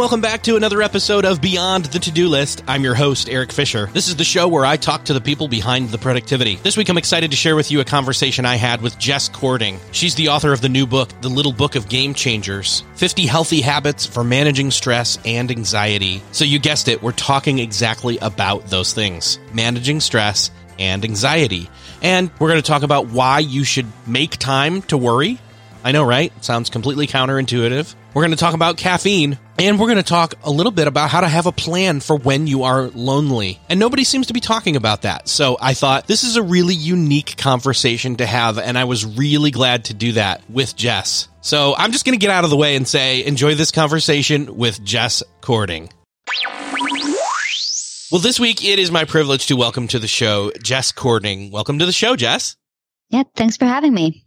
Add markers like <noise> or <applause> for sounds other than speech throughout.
Welcome back to another episode of Beyond the To Do List. I'm your host, Erik Fisher. This is the show where I talk to the people behind the productivity. This week I'm excited to share with you a conversation I had with Jess Cording. She's the author of the new book, The Little Book of Game Changers 50 Healthy Habits for Managing Stress and Anxiety. So you guessed it, we're talking exactly about those things managing stress and anxiety. And we're going to talk about why you should make time to worry. I know, right? Sounds completely counterintuitive. We're going to talk about caffeine and we're going to talk a little bit about how to have a plan for when you are lonely. And nobody seems to be talking about that. So I thought this is a really unique conversation to have. And I was really glad to do that with Jess. So I'm just going to get out of the way and say, enjoy this conversation with Jess Cording. Well, this week it is my privilege to welcome to the show Jess Cording. Welcome to the show, Jess. Yeah, thanks for having me.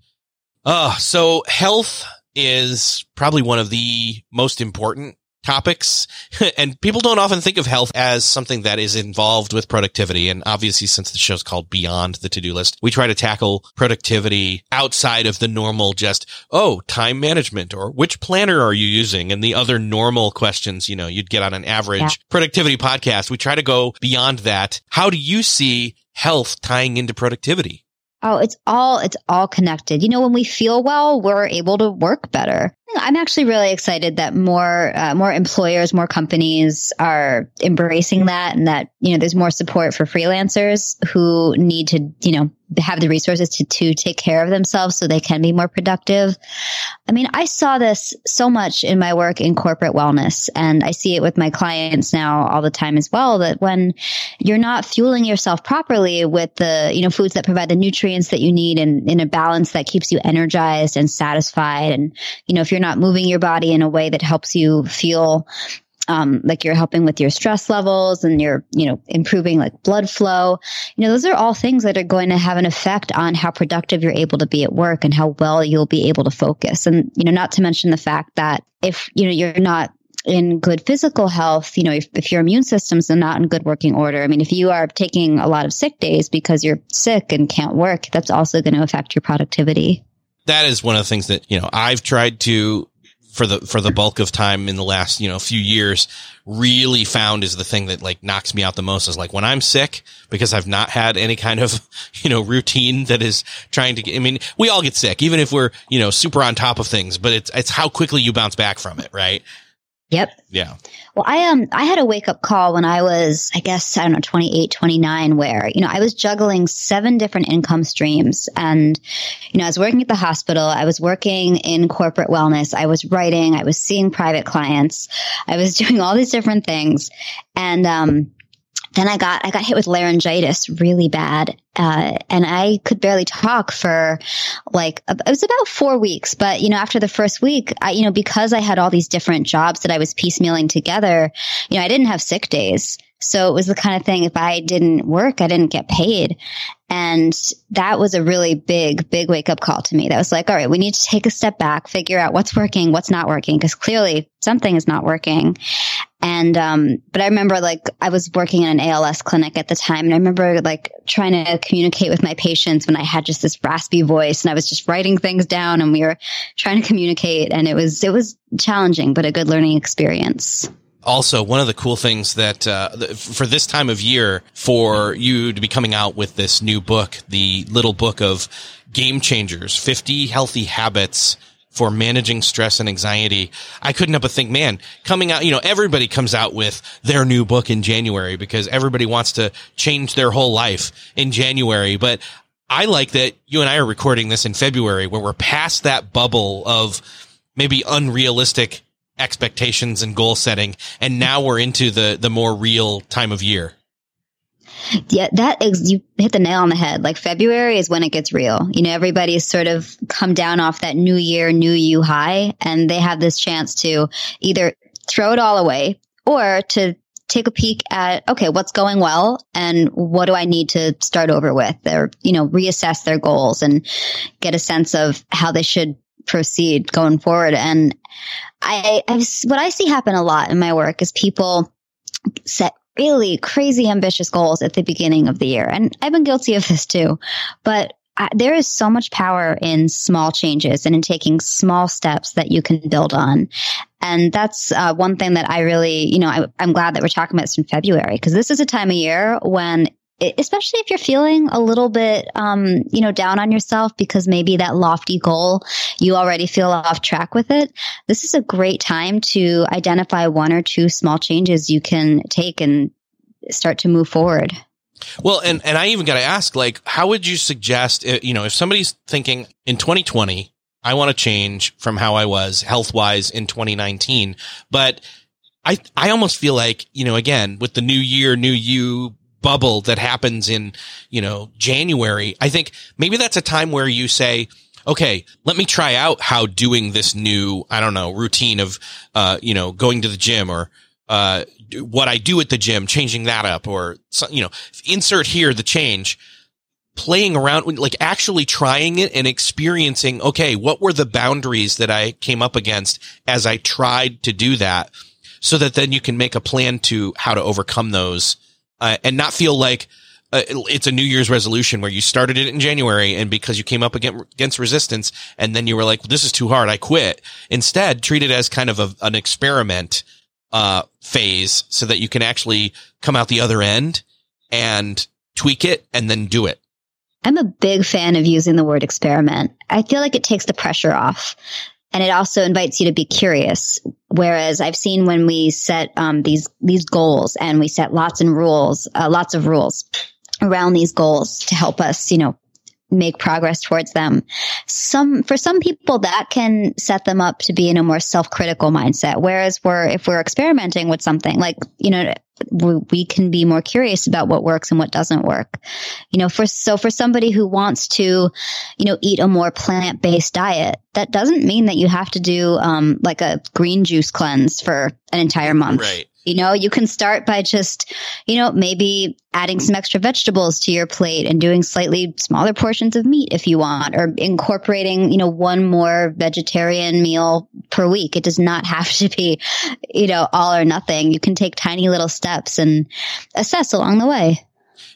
Oh, so health is probably one of the most important topics. <laughs> and people don't often think of health as something that is involved with productivity. And obviously, since the show's called Beyond the To-Do List, we try to tackle productivity outside of the normal just, oh, time management or which planner are you using? And the other normal questions, you know, you'd get on an average yeah. productivity podcast. We try to go beyond that. How do you see health tying into productivity? Oh, it's all it's all connected. You know, when we feel well, we're able to work better. I'm actually really excited that more uh, more employers, more companies are embracing that, and that you know there's more support for freelancers who need to you know have the resources to to take care of themselves so they can be more productive. I mean, I saw this so much in my work in corporate wellness, and I see it with my clients now all the time as well. That when you're not fueling yourself properly with the you know foods that provide the nutrients that you need, and in a balance that keeps you energized and satisfied, and you know if you're not moving your body in a way that helps you feel um, like you're helping with your stress levels and you're, you know, improving like blood flow. You know, those are all things that are going to have an effect on how productive you're able to be at work and how well you'll be able to focus. And, you know, not to mention the fact that if, you know, you're not in good physical health, you know, if, if your immune system's not in good working order, I mean, if you are taking a lot of sick days because you're sick and can't work, that's also going to affect your productivity that is one of the things that you know I've tried to for the for the bulk of time in the last you know few years really found is the thing that like knocks me out the most is like when I'm sick because I've not had any kind of <laughs> you know routine that is trying to get, I mean we all get sick even if we're you know super on top of things but it's it's how quickly you bounce back from it right Yep. Yeah. Well, I um I had a wake up call when I was I guess I don't know 28, 29 where, you know, I was juggling seven different income streams. And you know, I was working at the hospital, I was working in corporate wellness, I was writing, I was seeing private clients, I was <laughs> doing all these different things. And um then I got I got hit with laryngitis really bad, uh, and I could barely talk for like it was about four weeks. But you know, after the first week, I you know because I had all these different jobs that I was piecemealing together, you know, I didn't have sick days. So it was the kind of thing, if I didn't work, I didn't get paid. And that was a really big, big wake up call to me. That was like, all right, we need to take a step back, figure out what's working, what's not working, because clearly something is not working. And, um, but I remember like I was working in an ALS clinic at the time and I remember like trying to communicate with my patients when I had just this raspy voice and I was just writing things down and we were trying to communicate and it was, it was challenging, but a good learning experience also one of the cool things that uh, for this time of year for you to be coming out with this new book the little book of game changers 50 healthy habits for managing stress and anxiety. I couldn't help but think, man, coming out, you know, everybody comes out with their new book in January because everybody wants to change their whole life in January. But I like that you and I are recording this in February where we're past that bubble of maybe unrealistic expectations and goal setting. And now we're into the, the more real time of year. Yeah, that is, you hit the nail on the head. Like February is when it gets real. You know, everybody's sort of come down off that new year, new you high, and they have this chance to either throw it all away or to take a peek at, okay, what's going well and what do I need to start over with or, you know, reassess their goals and get a sense of how they should proceed going forward. And I, I've, what I see happen a lot in my work is people set really crazy ambitious goals at the beginning of the year. And I've been guilty of this too, but I, there is so much power in small changes and in taking small steps that you can build on. And that's uh, one thing that I really, you know, I, I'm glad that we're talking about this in February because this is a time of year when especially if you're feeling a little bit, um, you know, down on yourself because maybe that lofty goal, you already feel off track with it. This is a great time to identify one or two small changes you can take and start to move forward. Well, and, and I even got to ask, like, how would you suggest, you know, if somebody's thinking in 2020, I want to change from how I was health wise in 2019, but I, I almost feel like, you know, again, with the new year, new you bubble that happens in, you know, January, I think maybe that's a time where you say, okay, let me try out how doing this new, I don't know, routine of, uh, you know, going to the gym or, uh, what I do at the gym, changing that up or, you know, insert here the change, playing around, like actually trying it and experiencing, okay, what were the boundaries that I came up against as I tried to do that so that then you can make a plan to how to overcome those uh, and not feel like uh, it's a New Year's resolution where you started it in January and because you came up against resistance and then you were like, this is too hard. I quit. Instead, treat it as kind of a, an experiment, uh, phase so that you can actually come out the other end and tweak it and then do it. I'm a big fan of using the word experiment. I feel like it takes the pressure off and it also invites you to be curious. Whereas I've seen when we set um, these these goals and we set lots and rules, uh, lots of rules around these goals to help us, you know, make progress towards them. Some, for some people that can set them up to be in a more self-critical mindset. Whereas we're, if we're experimenting with something like, you know, we, can be more curious about what works and what doesn't work. You know, for, so for somebody who wants to, you know, eat a more plant-based diet, that doesn't mean that you have to do, um, like a green juice cleanse for an entire month. Right. You know, you can start by just, you know, maybe adding some extra vegetables to your plate and doing slightly smaller portions of meat if you want, or incorporating, you know, one more vegetarian meal per week. It does not <laughs> have to be, you know, all or nothing. You can take tiny little steps and assess along the way.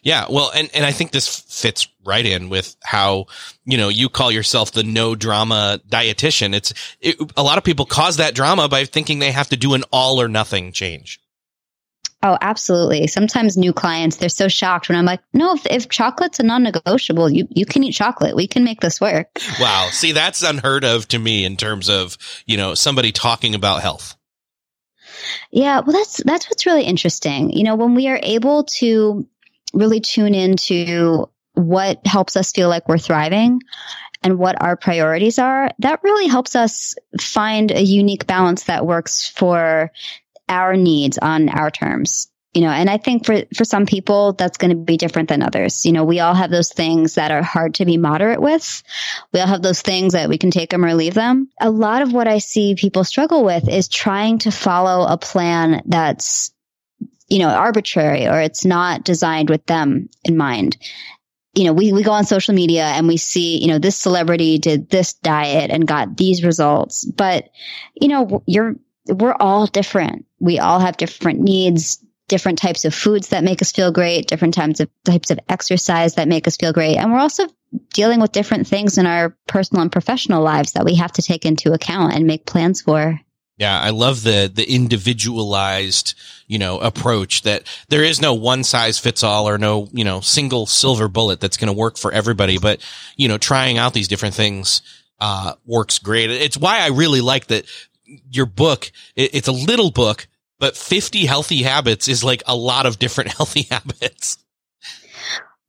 Yeah, well, and, and I think this fits right in with how, you know, you call yourself the no drama dietitian. It's it, a lot of people cause that drama by thinking they have to do an all or nothing change. Oh, absolutely. Sometimes new clients, they're so shocked when I'm like, no, if, if chocolate's a non-negotiable, you, you can eat chocolate. We can make this work. Wow. See, that's unheard of to me in terms of, you know, somebody talking about health. Yeah. Well, that's, that's what's really interesting. You know, when we are able to really tune into what helps us feel like we're thriving and what our priorities are, that really helps us find a unique balance that works for our needs on our terms. You know, and I think for, for some people, that's going to be different than others. You know, we all have those things that are hard to be moderate with. We all have those things that we can take them or leave them. A lot of what I see people struggle with is trying to follow a plan that's you know, arbitrary or it's not designed with them in mind. You know, we, we go on social media and we see, you know, this celebrity did this diet and got these results. But, you know, you're, we're all different. We all have different needs, different types of foods that make us feel great, different types of types of exercise that make us feel great. And we're also dealing with different things in our personal and professional lives that we have to take into account and make plans for. Yeah, I love the the individualized, you know, approach that there is no one size fits all or no, you know, single silver bullet that's going to work for everybody, but you know, trying out these different things uh works great. It's why I really like that your book, it, it's a little book, but 50 healthy habits is like a lot of different <laughs> healthy habits.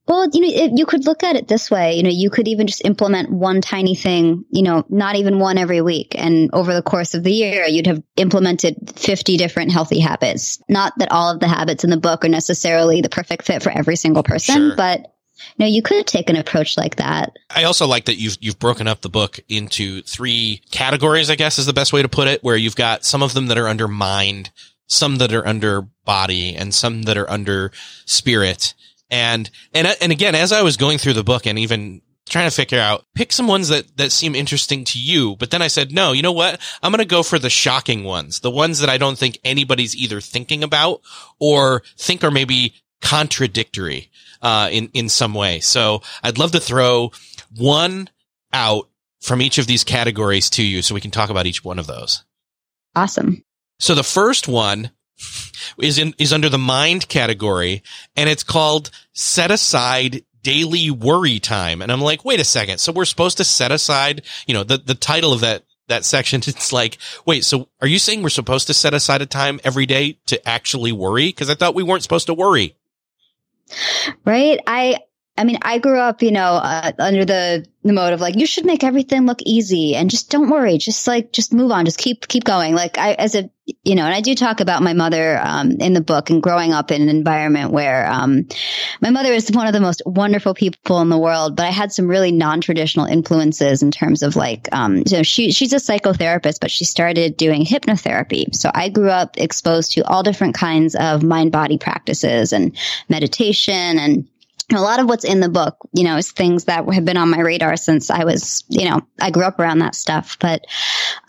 Well, you know, it, you could look at it this way. You know, you could even just implement one tiny thing, you know, not even one every week. And over the course of the year, you'd have implemented 50 different healthy habits. Not that all of the habits in the book are necessarily the perfect fit for every single person, sure. but you know, you could take an approach like that. I also like that you've you've broken up the book into three categories, I guess is the best way to put it, where you've got some of them that are under mind, some that are under body, and some that are under spirit. And, and, and again, as I was going through the book and even trying to figure out, pick some ones that, that seem interesting to you. But then I said, no, you know what? I'm going to go for the shocking ones, the ones that I don't think anybody's either thinking about or think are maybe contradictory, uh, in, in some way. So I'd love to throw one out from each of these categories to you so we can talk about each one of those. Awesome. So the first one is in is under the mind category and it's called set aside daily worry time. And i'm like wait a second. So we're supposed to set aside you know the the title of that that section <laughs> it's like wait so are you saying we're supposed to set aside a time every day to actually worry? Because i thought we weren't supposed to worry. Right? I I mean, I grew up, you know, uh, under the the mode of like you should make everything look easy and just don't worry, just like just move on, just keep keep going. Like I, as a you know, and I do talk about my mother um, in the book and growing up in an environment where um, my mother is one of the most wonderful people in the world, but I had some really non traditional influences in terms of like, um, you know, she she's a psychotherapist, but she started doing hypnotherapy. So I grew up exposed to all different kinds of mind body practices and meditation and a lot of what's in the book, you know, is things that have been on my radar since I was, you know, I grew up around that stuff. But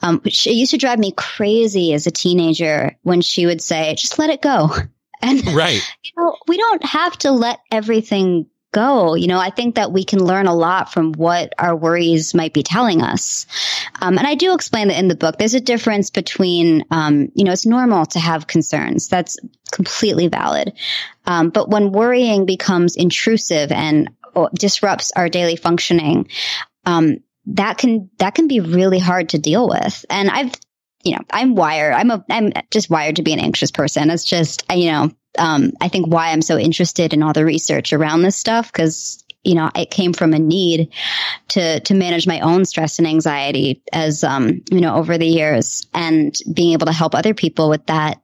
um, it used to drive me crazy as a teenager when she would say, "Just let it go." <laughs> And right, you know, we don't have to let everything go. You know, I think that we can learn a lot from what our worries might be telling us. Um, and I do explain that in the book. There's a difference between, um, you know, it's normal to have concerns. That's completely valid. Um, but when worrying becomes intrusive and disrupts our daily functioning, um, that can that can be really hard to deal with. And I've you know, I'm wired. I'm a, I'm just wired to be an anxious person. It's just, you know, um, I think why I'm so interested in all the research around this stuff because you know it came from a need to to manage my own stress and anxiety as um, you know over the years and being able to help other people with that.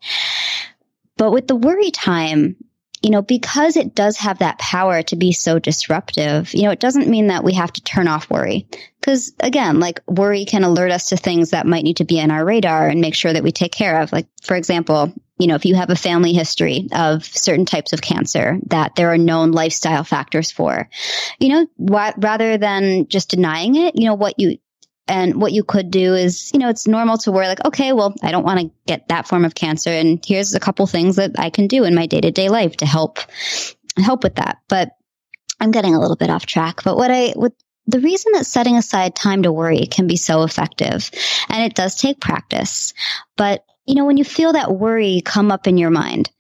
But with the worry time, you know, because it does have that power to be so disruptive, you know, it doesn't mean that we have to turn off worry. Because again, like worry can alert us to things that might need to be on our radar and make sure that we take care of. Like, for example, you know, if you have a family history of certain types of cancer that there are known lifestyle factors for, you know, wh- rather than just denying it, you know, what you, and what you could do is, you know, it's normal to worry like, okay, well, I don't want to get that form of cancer. And here's a couple things that I can do in my day to day life to help, help with that. But I'm getting a little bit off track. But what I, what, the reason that setting aside time to worry can be so effective, and it does take practice, but you know, when you feel that worry come up in your mind,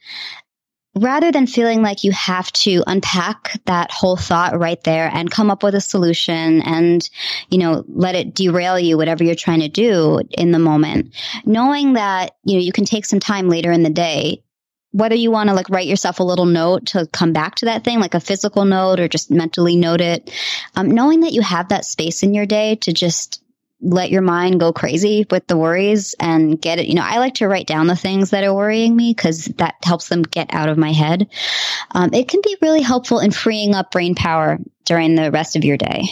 rather than feeling like you have to unpack that whole thought right there and come up with a solution and, you know, let it derail you, whatever you're trying to do in the moment, knowing that, you know, you can take some time later in the day whether you want to like write yourself a little note to come back to that thing, like a physical note or just mentally note it, um, knowing that you have that space in your day to just let your mind go crazy with the worries and get it. You know, I like to write down the things that are worrying me because that helps them get out of my head. Um, it can be really helpful in freeing up brain power during the rest of your day.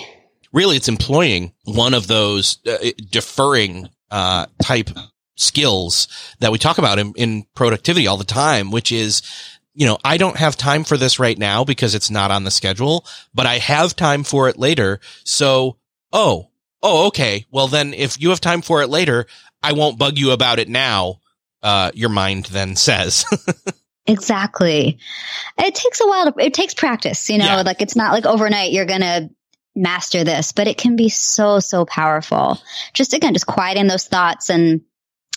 Really, it's employing one of those uh, deferring uh, type skills that we talk about in, in productivity all the time, which is, you know, I don't have time for this right now because it's not on the schedule, but I have time for it later. So, oh, oh, okay. Well, then if you have time for it later, I won't bug you about it now. Uh, your mind then says. <laughs> exactly. It takes a while to, it takes practice, you know, yeah. like it's not like overnight you're going to master this, but it can be so, so powerful. Just again, just quieting those thoughts and,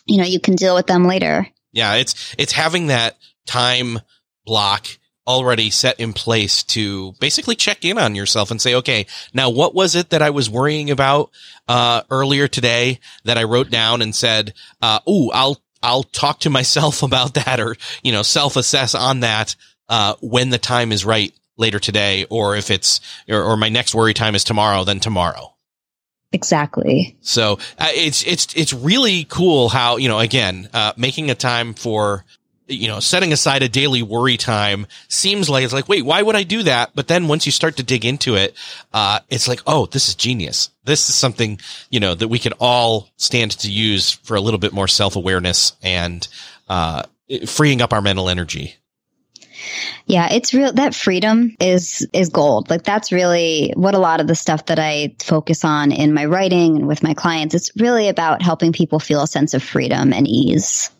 you know, you can deal with them later. Yeah. It's, it's having that time block already set in place to basically check in on yourself and say, okay, now what was it that I was worrying about, uh, earlier today that I wrote down and said, uh, ooh, I'll, I'll talk to <laughs> myself about that or, you know, self assess on that, uh, when the time is right later today, or if it's, or, or my next worry time is tomorrow, then tomorrow. Exactly. So uh, it's it's it's really cool how you know again uh, making a time for you know, setting aside a daily worry time seems like it's like, wait, why would I do that? But then once you start to dig into it, uh, it's like, oh, this is genius. This is something, you know, that we can all stand to use for a little bit more self awareness and, uh, freeing up our mental energy. Yeah, it's real. That freedom is, is gold. Like that's really what a lot of the stuff that I focus on in my writing and with my clients. It's really about helping people feel a sense of freedom and ease.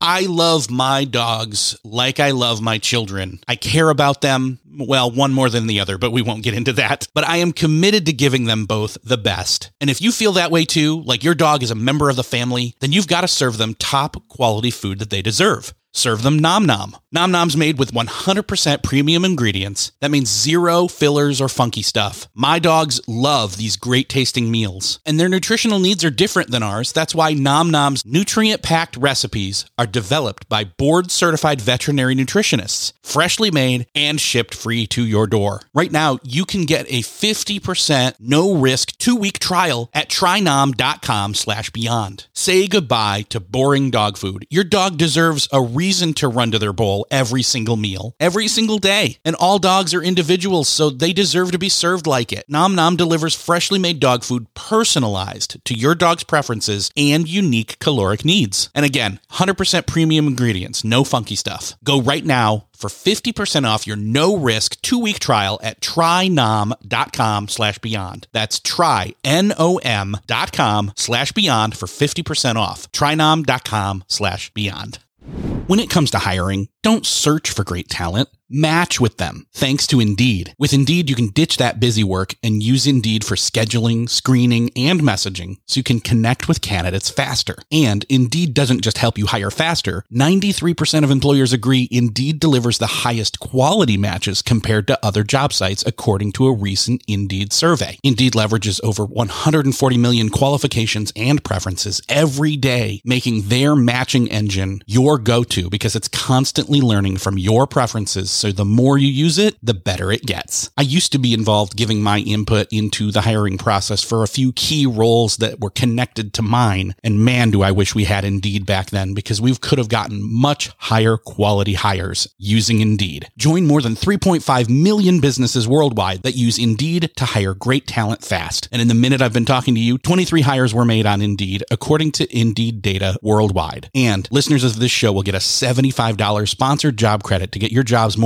I love my dogs like I love my children. I care about them. Well, one more than the other, but we won't get into that. But I am committed to giving them both the best. And if you feel that way too, like your dog is a member of the family, then you've got to serve them top quality food that they deserve. Serve them Nom Nom. Nom Nom's made with 100% premium ingredients. That means zero fillers or funky stuff. My dogs love these great tasting meals, and their nutritional needs are different than ours. That's why Nom Nom's nutrient packed recipes are developed by board certified veterinary nutritionists, freshly made and shipped free to your door. Right now, you can get a 50% no risk two week trial at trynom.com slash beyond. Say goodbye to boring dog food. Your dog deserves a real reason to run to their bowl every single meal, every single day. And all dogs are individuals, so they deserve to be served like it. Nom Nom delivers freshly made dog food personalized to your dog's preferences and unique caloric needs. And again, 100% premium ingredients, no funky stuff. Go right now for 50% off your no-risk two-week trial at trynom.com slash beyond. That's try, N-O-M dot com slash beyond for 50% off. trynom.com slash beyond. When it comes to hiring, don't search for great talent match with them thanks to Indeed. With Indeed, you can ditch that busy work and use Indeed for scheduling, screening, and messaging so you can connect with candidates faster. And Indeed doesn't just help you hire faster. 93% of employers agree Indeed delivers the highest quality matches compared to other job sites according to a recent Indeed survey. Indeed leverages over 140 million qualifications and preferences every day, making their matching engine your go-to because it's constantly learning from your preferences so the more you use it, the better it gets. I used to be involved giving my input into the hiring process for a few key roles that were connected to mine. And man, do I wish we had Indeed back then because we could have gotten much higher quality hires using Indeed. Join more than 3.5 million businesses worldwide that use Indeed to hire great talent fast. And in the minute I've been talking to you, 23 hires were made on Indeed according to Indeed data worldwide. And listeners of this show will get a $75 sponsored job credit to get your jobs more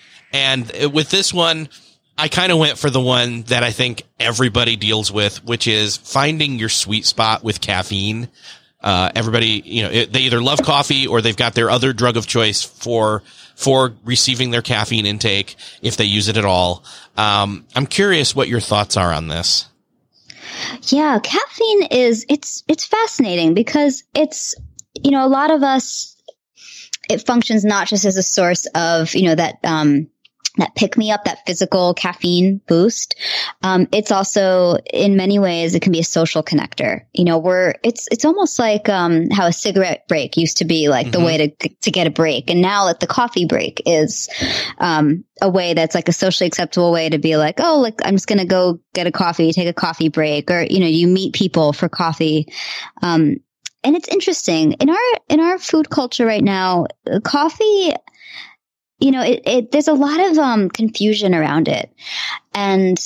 And with this one, I kind of went for the one that I think everybody deals with, which is finding your sweet spot with caffeine. Uh, everybody, you know, it, they either love coffee or they've got their other drug of choice for for receiving their caffeine intake if they use it at all. Um, I'm curious what your thoughts are on this. Yeah, caffeine is it's it's fascinating because it's you know a lot of us it functions not just as a source of you know that um that pick me up, that physical caffeine boost. Um, it's also in many ways it can be a social connector. You know, we're it's it's almost like um, how a cigarette break used to be like mm-hmm. the way to to get a break, and now that the coffee break is um, a way that's like a socially acceptable way to be like, oh, like I'm just gonna go get a coffee, take a coffee break, or you know, you meet people for coffee. Um, and it's interesting in our in our food culture right now, coffee you know, it, it, there's a lot of um, confusion around it. And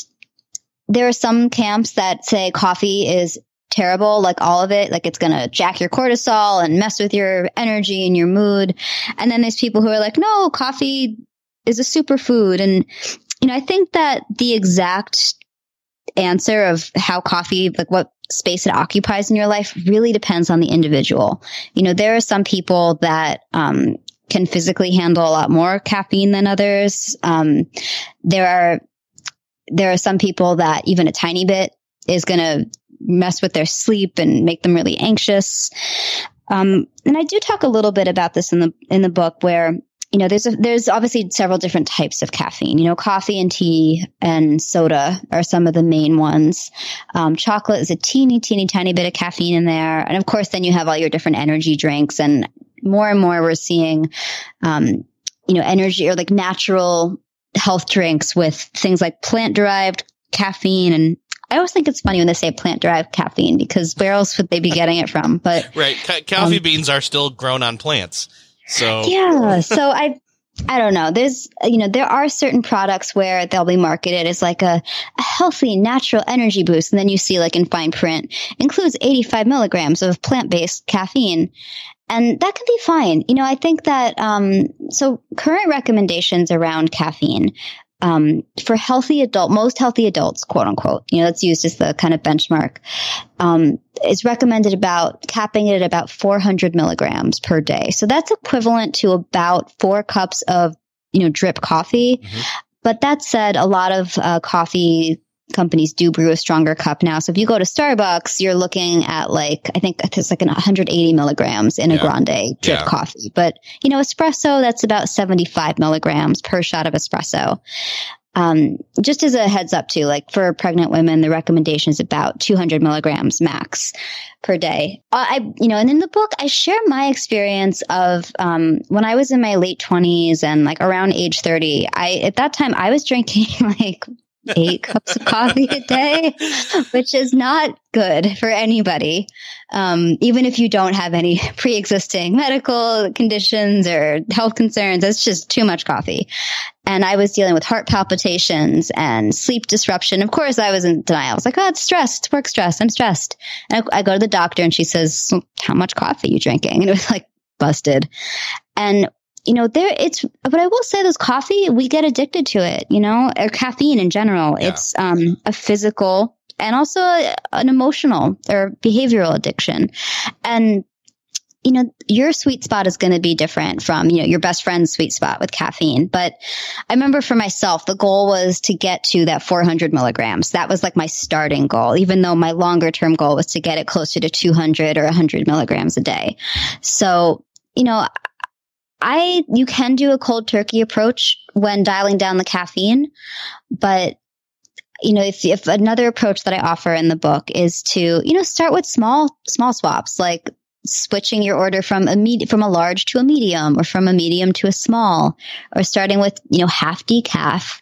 there are some camps that say coffee is terrible, like all of it, like it's going to jack your cortisol and mess with your energy and your mood. And then there's people who are like, no, coffee is a superfood. And, you know, I think that the exact answer of how coffee, like what space it occupies in your life really depends on the individual. You know, there are some people that, um, can physically handle a lot more caffeine than others. Um, there are there are some people that even a tiny bit is going to mess with their sleep and make them really anxious. Um, and I do talk a little bit about this in the in the book where you know there's a, there's obviously several different types of caffeine. You know, coffee and tea and soda are some of the main ones. Um, chocolate is a teeny teeny tiny bit of caffeine in there, and of course then you have all your different energy drinks and more and more we're seeing, um, you know, energy or like natural health drinks with things like plant derived caffeine and I always think it's funny when they say plant derived caffeine because where else would they be getting it from? But <laughs> right, coffee um, beans are still grown on plants. So yeah, so I I don't know. There's, you know, there are certain products where they'll be marketed as like a, a, healthy, natural energy boost. And then you see like in fine print includes 85 milligrams of plant based caffeine and that can be fine. You know, I think that um, so current recommendations around caffeine um, for healthy adult, most healthy adults, quote unquote, you know, that's used as the kind of benchmark, um, is recommended about capping it at about 400 milligrams per day. So that's equivalent to about four cups of, you know, drip coffee. Mm-hmm. But that said, a lot of uh, coffee companies do brew a stronger cup now. So if you go to Starbucks, you're looking at like, I think it's like an 180 milligrams in a grande drip yeah. coffee. But, you know, espresso, that's about 75 milligrams per shot of espresso. Um, just as a heads up too, like for pregnant women, the recommendation is about 200 milligrams max per day. Uh, I, you know, and in the book, I share my experience of, um, when I was in my late twenties and like around age 30, I, at that time, I was drinking <laughs> like eight cups of coffee a day, which is not good for anybody. Um, even if you don't have any <laughs> pre existing medical conditions or health concerns, it's just too much coffee. And I was dealing with heart palpitations and sleep disruption. Of course, I was in denial. I was like, oh, it's stress, it's work stress. I'm stressed. And I, I go to the doctor and she says, how much coffee are you drinking? And it was like busted. And you know, there it's, but I will say this coffee, we get addicted to it, you know, or caffeine in general. Yeah. It's, um, a physical and also an emotional or behavioral addiction. And, you know, your sweet spot is going to be different from, you know, your best friend's sweet spot with caffeine. But I remember for myself, the goal was to get to that 400 milligrams. That was like my starting goal, even though my longer term goal was to get it closer to 200 or 100 milligrams a day. So, you know, I you can do a cold turkey approach when dialing down the caffeine, but you know, if, if another approach that I offer in the book is to, you know, start with small, small swaps, like switching your order from a med- from a large to a medium or from a medium to a small or starting with, you know, half decaf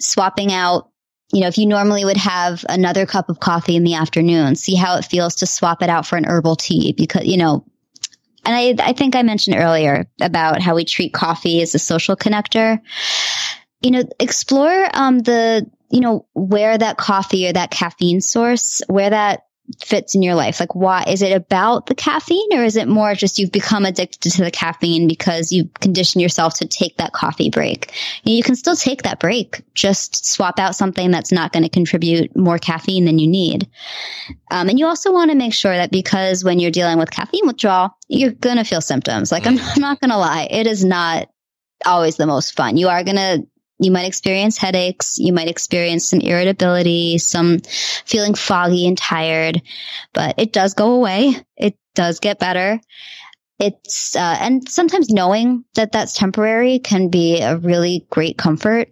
swapping out you know, if you normally would have another cup of coffee in the afternoon, see how it feels to swap it out for an herbal tea because, you know, and I, I think I mentioned earlier about how we treat coffee as a social connector. You know, explore um, the, you know, where that coffee or that caffeine source, where that fits in your life? Like, why is it about the caffeine or is it more just you've become addicted to the caffeine because you condition yourself to take that coffee break? And you can still take that break. Just swap out something that's not going to contribute more caffeine than you need. Um, and you also want to make sure that because when you're dealing with caffeine withdrawal, you're going to feel symptoms. Like, I'm, I'm <laughs> not going to lie. It is not always the most fun. You are going to you might experience headaches. You might experience some irritability, some feeling foggy and tired, but it does go away. It does get better. It's, uh, and sometimes knowing that that's temporary can be a really great comfort.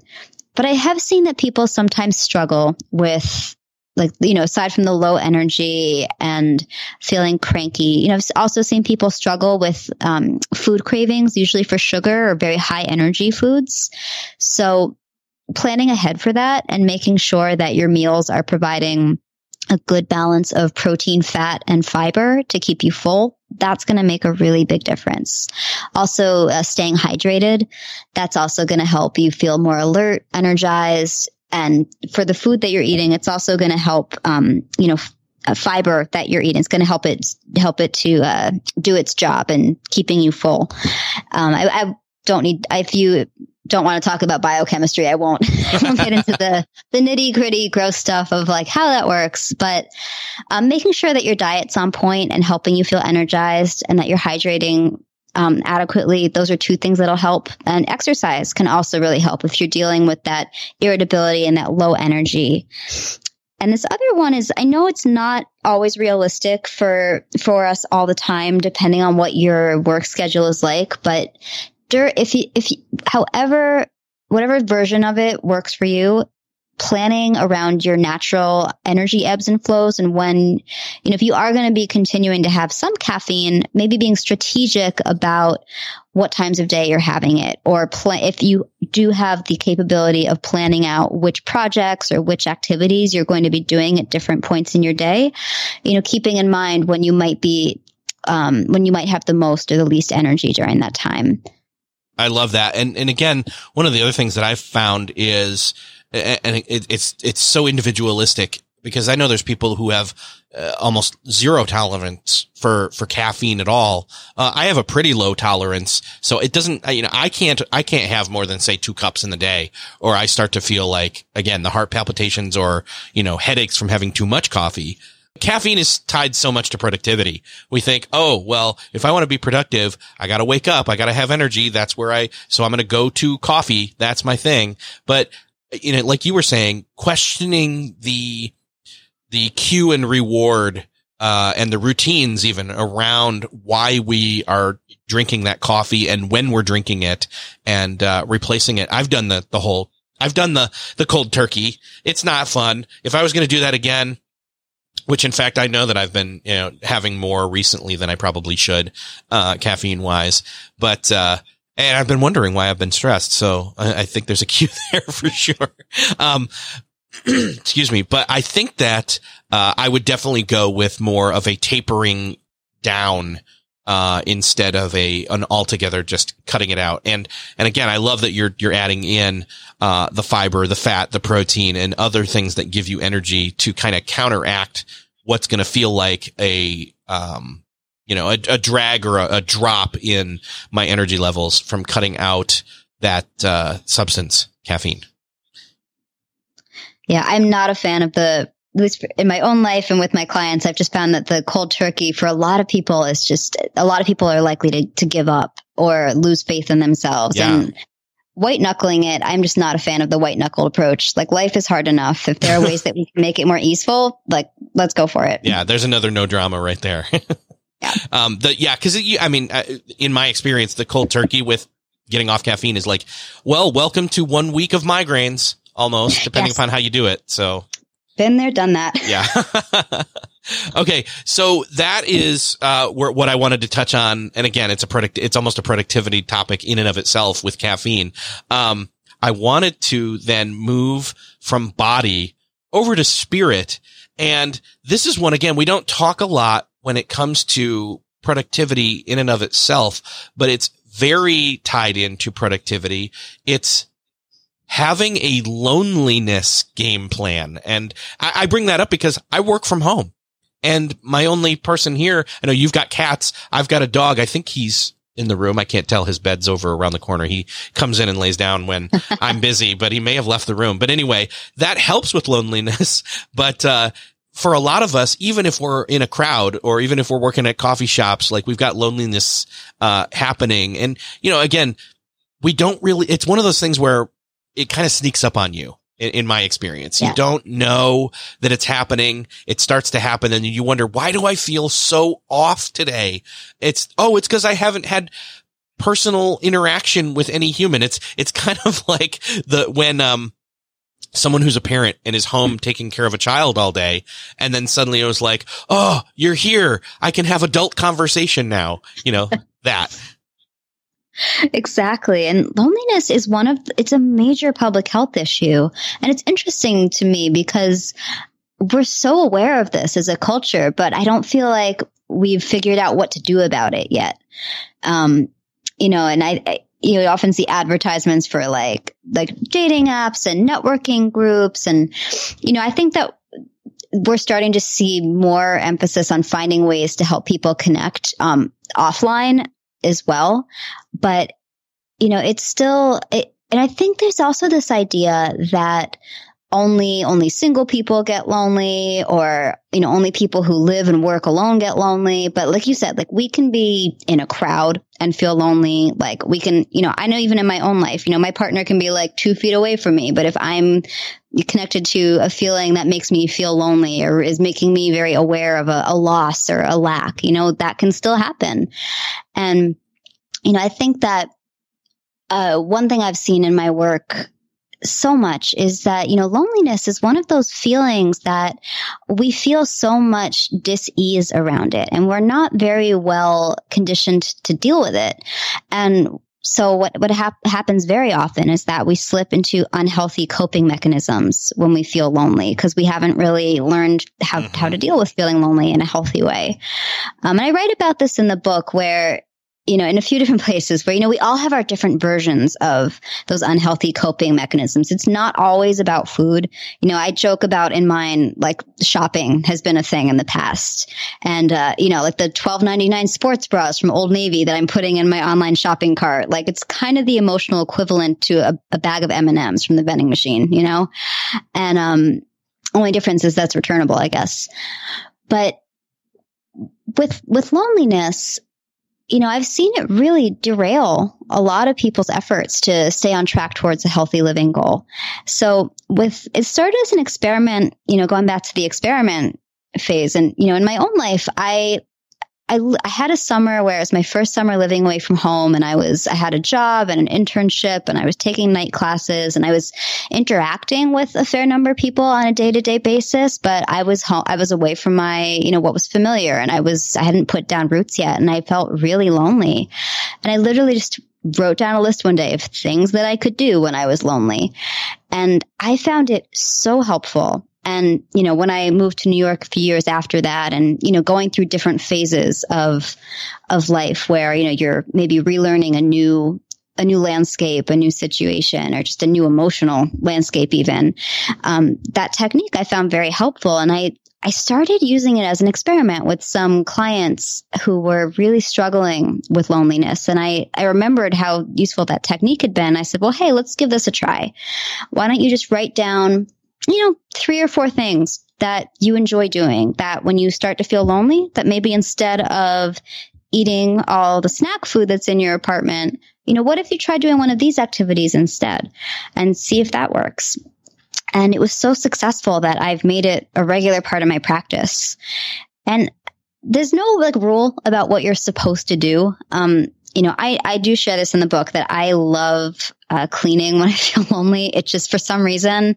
But I have seen that people sometimes struggle with like you know aside from the low energy and feeling cranky you know i've also seen people struggle with um, food cravings usually for sugar or very high energy foods so planning ahead for that and making sure that your meals are providing a good balance of protein, fat, and fiber to keep you full. That's going to make a really big difference. Also, uh, staying hydrated. That's also going to help you feel more alert, energized, and for the food that you're eating, it's also going to help, um, you know, fiber that you're eating. It's going to help it help it to uh, do its job and keeping you full. Um, I, I, don't need if you don't want to talk about biochemistry, I won't. <laughs> I won't get into the the nitty gritty, gross stuff of like how that works. But um, making sure that your diet's on point and helping you feel energized, and that you're hydrating um, adequately. Those are two things that'll help. And exercise can also really help if you're dealing with that irritability and that low energy. And this other one is I know it's not always realistic for for us all the time depending on what your work schedule is like, but if you if you, however whatever version of it works for you, planning around your natural energy ebbs and flows and when you know if you are going to be continuing to have some caffeine maybe being strategic about what times of day you're having it or pl- if you do have the capability of planning out which projects or which activities you're going to be doing at different points in your day you know keeping in mind when you might be um, when you might have the most or the least energy during that time I love that. And, and again, one of the other things that I've found is and it, it's it's so individualistic because I know there's people who have uh, almost zero tolerance for for caffeine at all. Uh, I have a pretty low tolerance, so it doesn't. You know, I can't I can't have more than say two cups in the day, or I start to feel like again the heart palpitations or you know headaches from having too much coffee. Caffeine is tied so much to productivity. We think, oh, well, if I want to be productive, I got to wake up. I got to have energy. That's where I, so I'm going to go to coffee. That's my thing. But you know, like you were saying, questioning the the cue and reward uh, and the routines even around why we are drinking that coffee and when we're drinking it and uh, replacing it. I've done the the whole. I've done the the cold turkey. It's not fun. If I was going to do that again, which in fact I know that I've been you know having more recently than I probably should, uh, caffeine wise, but. And I've been wondering why I've been stressed. So I, I think there's a <laughs> cue there for sure. Um, <clears throat> excuse me, but I think that uh, I would definitely go with more of a tapering down uh, instead of a an altogether just cutting it out. And and again, I love that you're you're adding in uh, the fiber, the fat, the protein, and other things that give you energy to kind of counteract what's going to feel like a um, you know, a, a drag or a, a, drop in my energy levels from cutting out that uh, substance, caffeine. Yeah, I'm not a fan of the, at least in my own life and with my clients, I've just found that the cold turkey for a lot of people is just, a lot of people are likely to, to give up or lose faith in themselves. Yeah. And white knuckling it, I'm just not a fan of the white knuckled approach. Like life is hard enough. If there are ways <laughs> that we can make it more easeful, like let's go for it. Yeah, there's another no drama right there. <laughs> Yeah. Um, the, yeah, cause it, I mean, uh, in my experience, the cold turkey with getting off caffeine is like, well, welcome to one week of migraines almost, depending yes. upon how you do it. So been there, done that. <laughs> Yeah. okay. So that is, uh, where, what I wanted to touch on. And again, it's a product, it's almost a productivity topic in and of itself with caffeine. Um, I wanted to then move from body over to spirit. And this is one, again, we don't talk a lot when it comes to productivity in and of itself, but it's very tied into productivity. It's having a loneliness game plan. And I, I, bring that up because I work from home and my only person here, I know you've got cats. I've got a dog. I think he's in the room. I can't tell his bed's over around the corner. He comes in and lays down when <laughs> I'm busy, but he may have left the room. But anyway, that helps with loneliness. <laughs> But, uh, for a lot of us, even if we're in a crowd or even if we're working at coffee shops, like we've got loneliness, uh, happening. And, you know, again, we don't really, it's one of those things where it kind of sneaks up on you. In, in my experience, yeah. you don't know that it's happening. It starts to happen and you wonder, why do I feel so off today? It's, oh, it's because I haven't had personal interaction with any human. It's, it's <laughs> kind of like the, when, um, someone who's a parent and is home taking care of a child all day. And then suddenly it was like, Oh, you're here. I can have adult conversation now. You know, <laughs> that. Exactly. And loneliness is one of, it's a major public health issue. And it's interesting to me because we're so aware of this as a culture, but I don't feel like we've figured out what to do about it yet. Um, you know, and I, I you often see advertisements for like like dating apps and networking groups and you know i think that we're starting to see more emphasis on finding ways to help people connect um, offline as well. But you know it's still it, and i think there's also this idea that only only single people get lonely or you know only people who live and work alone get lonely. But like you said like we can be in a crowd and feel lonely. Like we can you know i know even in my own life you know my partner can be like two feet away from me but if i'm connected to a feeling that makes me feel lonely or is making me very aware of a, a loss or a lack you know that can still happen. And you know i think that uh, one thing I've seen in my work so much is that, you know, loneliness is one of those feelings that we feel so much dis-ease around it and we're not very well conditioned to deal with it. And so what, what hap- happens very often is that we slip into unhealthy coping mechanisms when we feel lonely because we haven't really learned how, mm-hmm. how to deal with feeling lonely in a healthy way. Um, and I write about this in the book where you know, in a few different <laughs> places where, you know, we all have our different versions of those unhealthy coping mechanisms. It's not always about food. You know, I joke about in mine, like shopping has been a thing in the past. And, uh, you know, like the twelve ninety nine sports bras from Old Navy that I'm putting in my online shopping cart. Like it's kind of the emotional equivalent to a, a bag of M&Ms from the vending machine, you know? And, um, only difference is that's returnable, I guess. But with, with loneliness, you know, I've seen it really derail a lot of people's efforts to stay on track towards a healthy living goal. So with, it started as an experiment, you know, going back to the experiment phase. And, you know, in my own life, I I, I had a summer where it was my first summer living away from home and I was, I had a job and an internship and I was taking night classes and I was interacting with a fair number of people on a day to day basis, but I was home, I was away from my, you know, what was familiar and I was, I hadn't put down roots yet and I felt really lonely. And I literally just wrote down a list one day of things that I could do when I was lonely. And I found it so helpful and, you know, when I moved to New York a few years after that and, you know, going through different phases of, of life where, you know, you're maybe relearning a new, a new landscape, a new situation, or just a new emotional landscape even. Um, that technique I found very helpful. And I, I started using it as an experiment with some clients who were really struggling with loneliness. And I, I remembered how useful that technique had been. I said, well, hey, let's give this a try. Why don't you just write down you know, three or four things that you enjoy doing that when you start to feel lonely, that maybe instead of eating all the snack food that's in your apartment, you know, what if you try doing one of these activities instead and see if that works? And it was so successful that I've made it a regular part of my practice. And there's no like rule about what you're supposed to do. Um, you know, I, I do share this in the book that I love uh, cleaning when <laughs> I feel lonely. It's just for some reason,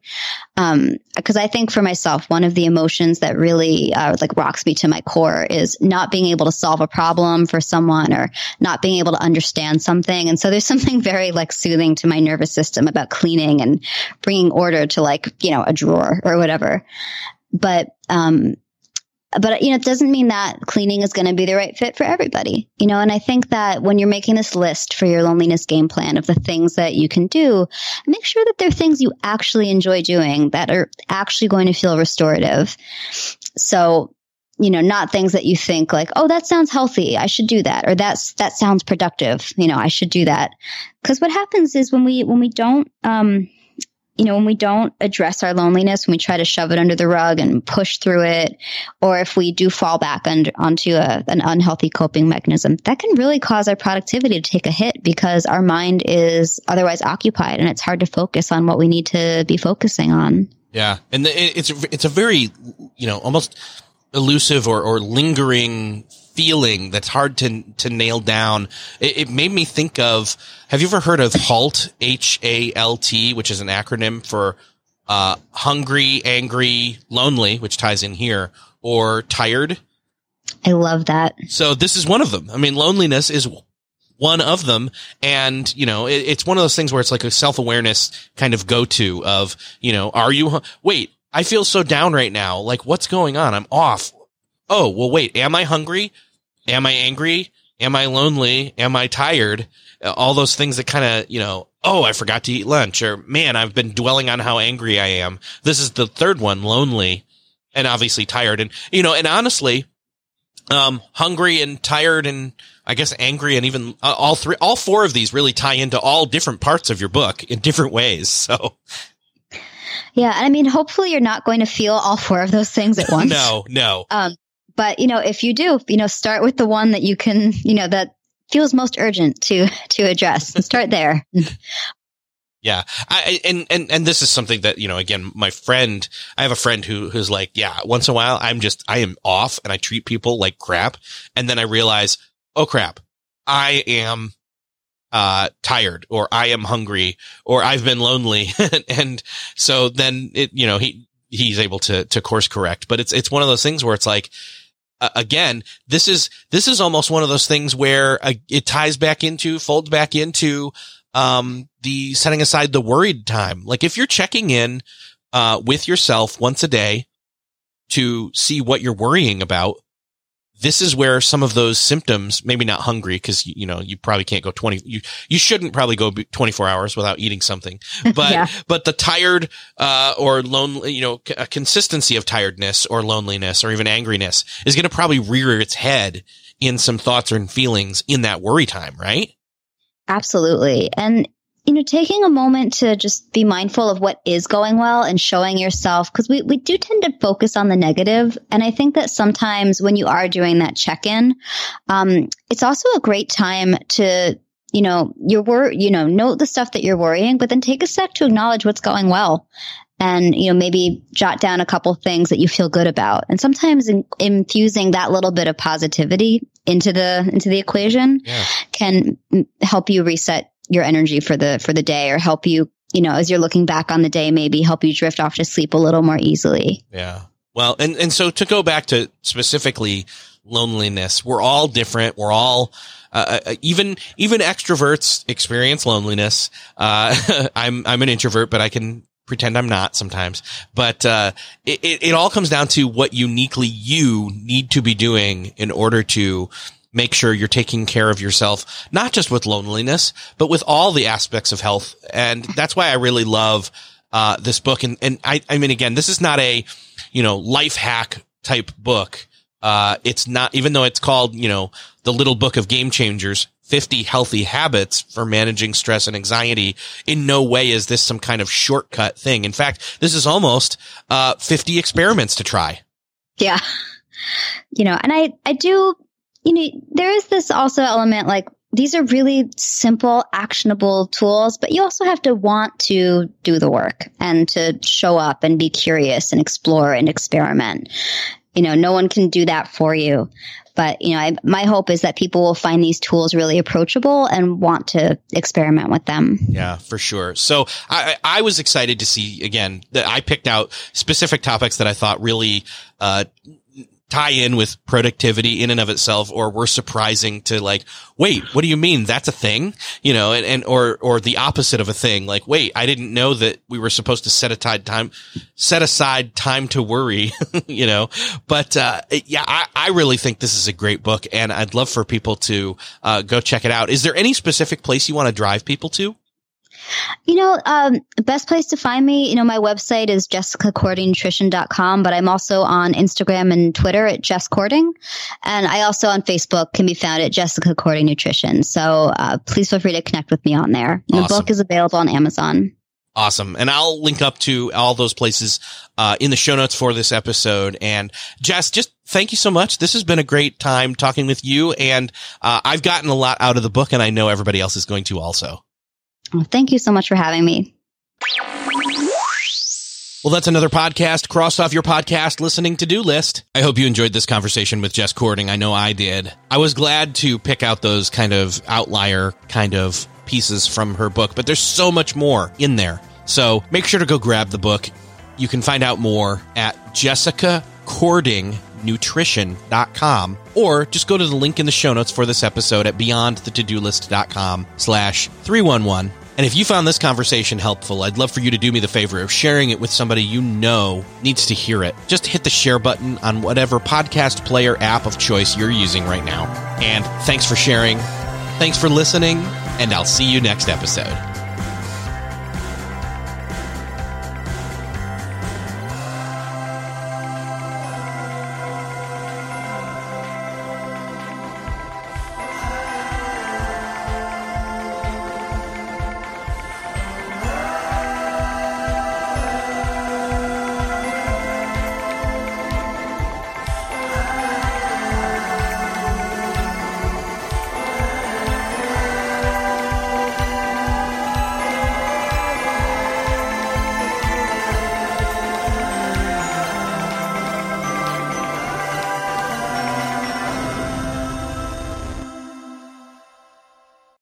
um, because I think for myself, one of the emotions that really uh, like rocks me to my core is not being able to solve a problem for someone or not being able to understand something. And so there's <laughs> something very like soothing to my nervous system about cleaning and bringing order to like you know a drawer or whatever. But um, but you know, it doesn't mean that cleaning is going to be the right fit for everybody, you know, and I think that when you're making this list for your loneliness game plan of the things that you can do, make sure that they're things you actually enjoy doing that are actually going to feel restorative. So, you know, not things that you think like, oh, that sounds healthy. I should do that. Or that's, that sounds productive. You know, I should do that. Cause what happens is when we, when we don't, um, you know, when we don't address our loneliness, when we try to shove it under the rug and push through it, or if we do fall back onto a, an unhealthy coping mechanism, that can really cause our productivity to take a hit because our mind is otherwise occupied and it's hard to focus on what we need to be focusing on. Yeah. And it's, it's a very, you know, almost elusive or, or lingering feeling that's hard to to nail down. It, it, made me think of. Have you ever heard of HALT? H A L T, which is an acronym for uh, hungry, angry, lonely, which ties in here, or tired. I love that. So this is one of them. I mean, loneliness is one of them. And, you know, it, it's one of those things where it's like a self awareness kind of go to of, you know, are you, wait, I feel so down right now. Like, what's going on? I'm off. Oh, well, wait, am I hungry? Am I angry? Am I lonely? Am I tired? All those things that kind of, you know, oh, I forgot to eat lunch or man, I've been dwelling on how angry I am. This is the third one, lonely and obviously tired. And, you know, and honestly, um, hungry and tired and I guess angry and even uh, all three, all four of these really tie into all different parts of your book in different ways. So. Yeah. I mean, hopefully you're not going to feel all four of those things at <laughs> once. no, no. Um, but, you know, if you do, you know, start with the one that you can, you know, that feels most urgent to, to address and start there. <laughs> Yeah. I, and, and, and this is something that, you know, again, my friend, I have a friend who, who's like, yeah, once in a while, I'm just, I am off and I treat people like crap. And then I realize, oh crap, I am, uh, tired or I am hungry or I've been lonely. <laughs> and so then it, you know, he, he's able to, to course correct, but it's, it's one of those things where it's like, again, this is this is almost one of those things where uh, it ties back into, folds back into um, the setting aside the worried time. Like if you're checking in uh, with yourself once a day to see what you're worrying about, this is where some of those symptoms, maybe not hungry, because you know you probably can't go twenty. You you shouldn't probably go twenty four hours without eating something. <laughs> But yeah. but the tired uh, or lonely, you know, a consistency of tiredness or loneliness or even angriness is going to probably rear its head in some thoughts and feelings in that worry time, right? Absolutely, and you know, taking a moment to just be mindful of what is going well and showing yourself, because we, we do tend to focus on the negative. And I think that sometimes when you are doing that check in, um, it's also a great time to, you know, your wor- you know, note the stuff that you're worrying, but then take a sec to acknowledge what's going well. And, you know, maybe jot down a couple things that you feel good about. And sometimes in, infusing that little bit of positivity into the, into the equation yeah. can help you reset your energy for the for the day or help you you know as you're looking back on the day maybe help you drift off to sleep a little more easily. Yeah. Well and and so to go back to specifically loneliness we're all different. We're all uh, uh even even extroverts experience loneliness. Uh, <laughs> i'm i'm an introvert but i can pretend I'm not sometimes, but, uh, it, it all comes down to what uniquely you need to be doing in order to make sure you're taking care of yourself, not just with loneliness, but with all the aspects of health. And that's why I really love, uh, this book. And, and I, I mean, again, this is not a, you know, life hack type book. Uh, it's not, even though it's called, you know, the little book of game changers, 50 healthy habits for managing stress and anxiety. In no way is this some kind of shortcut thing. In fact, this is almost, uh, 50 experiments to try. Yeah. You know, and I, I do you know, there is this also element like these are really simple, actionable tools, but you also have to want to do the work and to show up and be curious and explore and experiment. You know, no one can do that for you. But, you know, I, my hope is that people will find these tools really approachable and want to experiment with them. Yeah, for sure. So I, I was excited to see again that I picked out specific topics that I thought really, uh, tie in with productivity in and of itself or were surprising to like, wait, what do you mean? That's a thing? You know, and, and, or, or the opposite of a thing. Like, wait, I didn't know that we were supposed to set aside time, set aside time to worry, <laughs> you know, but, uh, yeah, I, I really think this is a great book and I'd love for people to, uh, go check it out. Is there any specific place you want to drive people to? You know, um, best place to find me, you know, my website is jessicacordingnutrition.com, but I'm also on Instagram and Twitter at Jess Cording. And I also on Facebook can be found at Jessica Cording Nutrition. So uh, please feel free to connect with me on there. Awesome. The book is available on Amazon. Awesome. And I'll link up to all those places uh, in the show notes for this episode. And Jess, just thank you so much. This has been a great time talking with you. And uh, I've gotten a lot out of the book, and I know everybody else is going to also. Well, thank you so much for having me. Well, that's another podcast crossed off your podcast listening to do list. I hope you enjoyed this conversation with Jess Cording. I know I did. I was glad to pick out those kind of outlier kind of pieces from her book, but there's so much more in there. So make sure to go grab the book. You can find out more at Jessica Cording nutrition.com or just go to the link in the show notes for this episode at beyondthetodolist.com slash 311 and if you found this conversation helpful, I'd love for you to do me the favor of sharing it with somebody you know needs to hear it. Just hit the share button on whatever podcast player app of choice you're using right now. And thanks for sharing. Thanks for listening, and I'll see you next episode.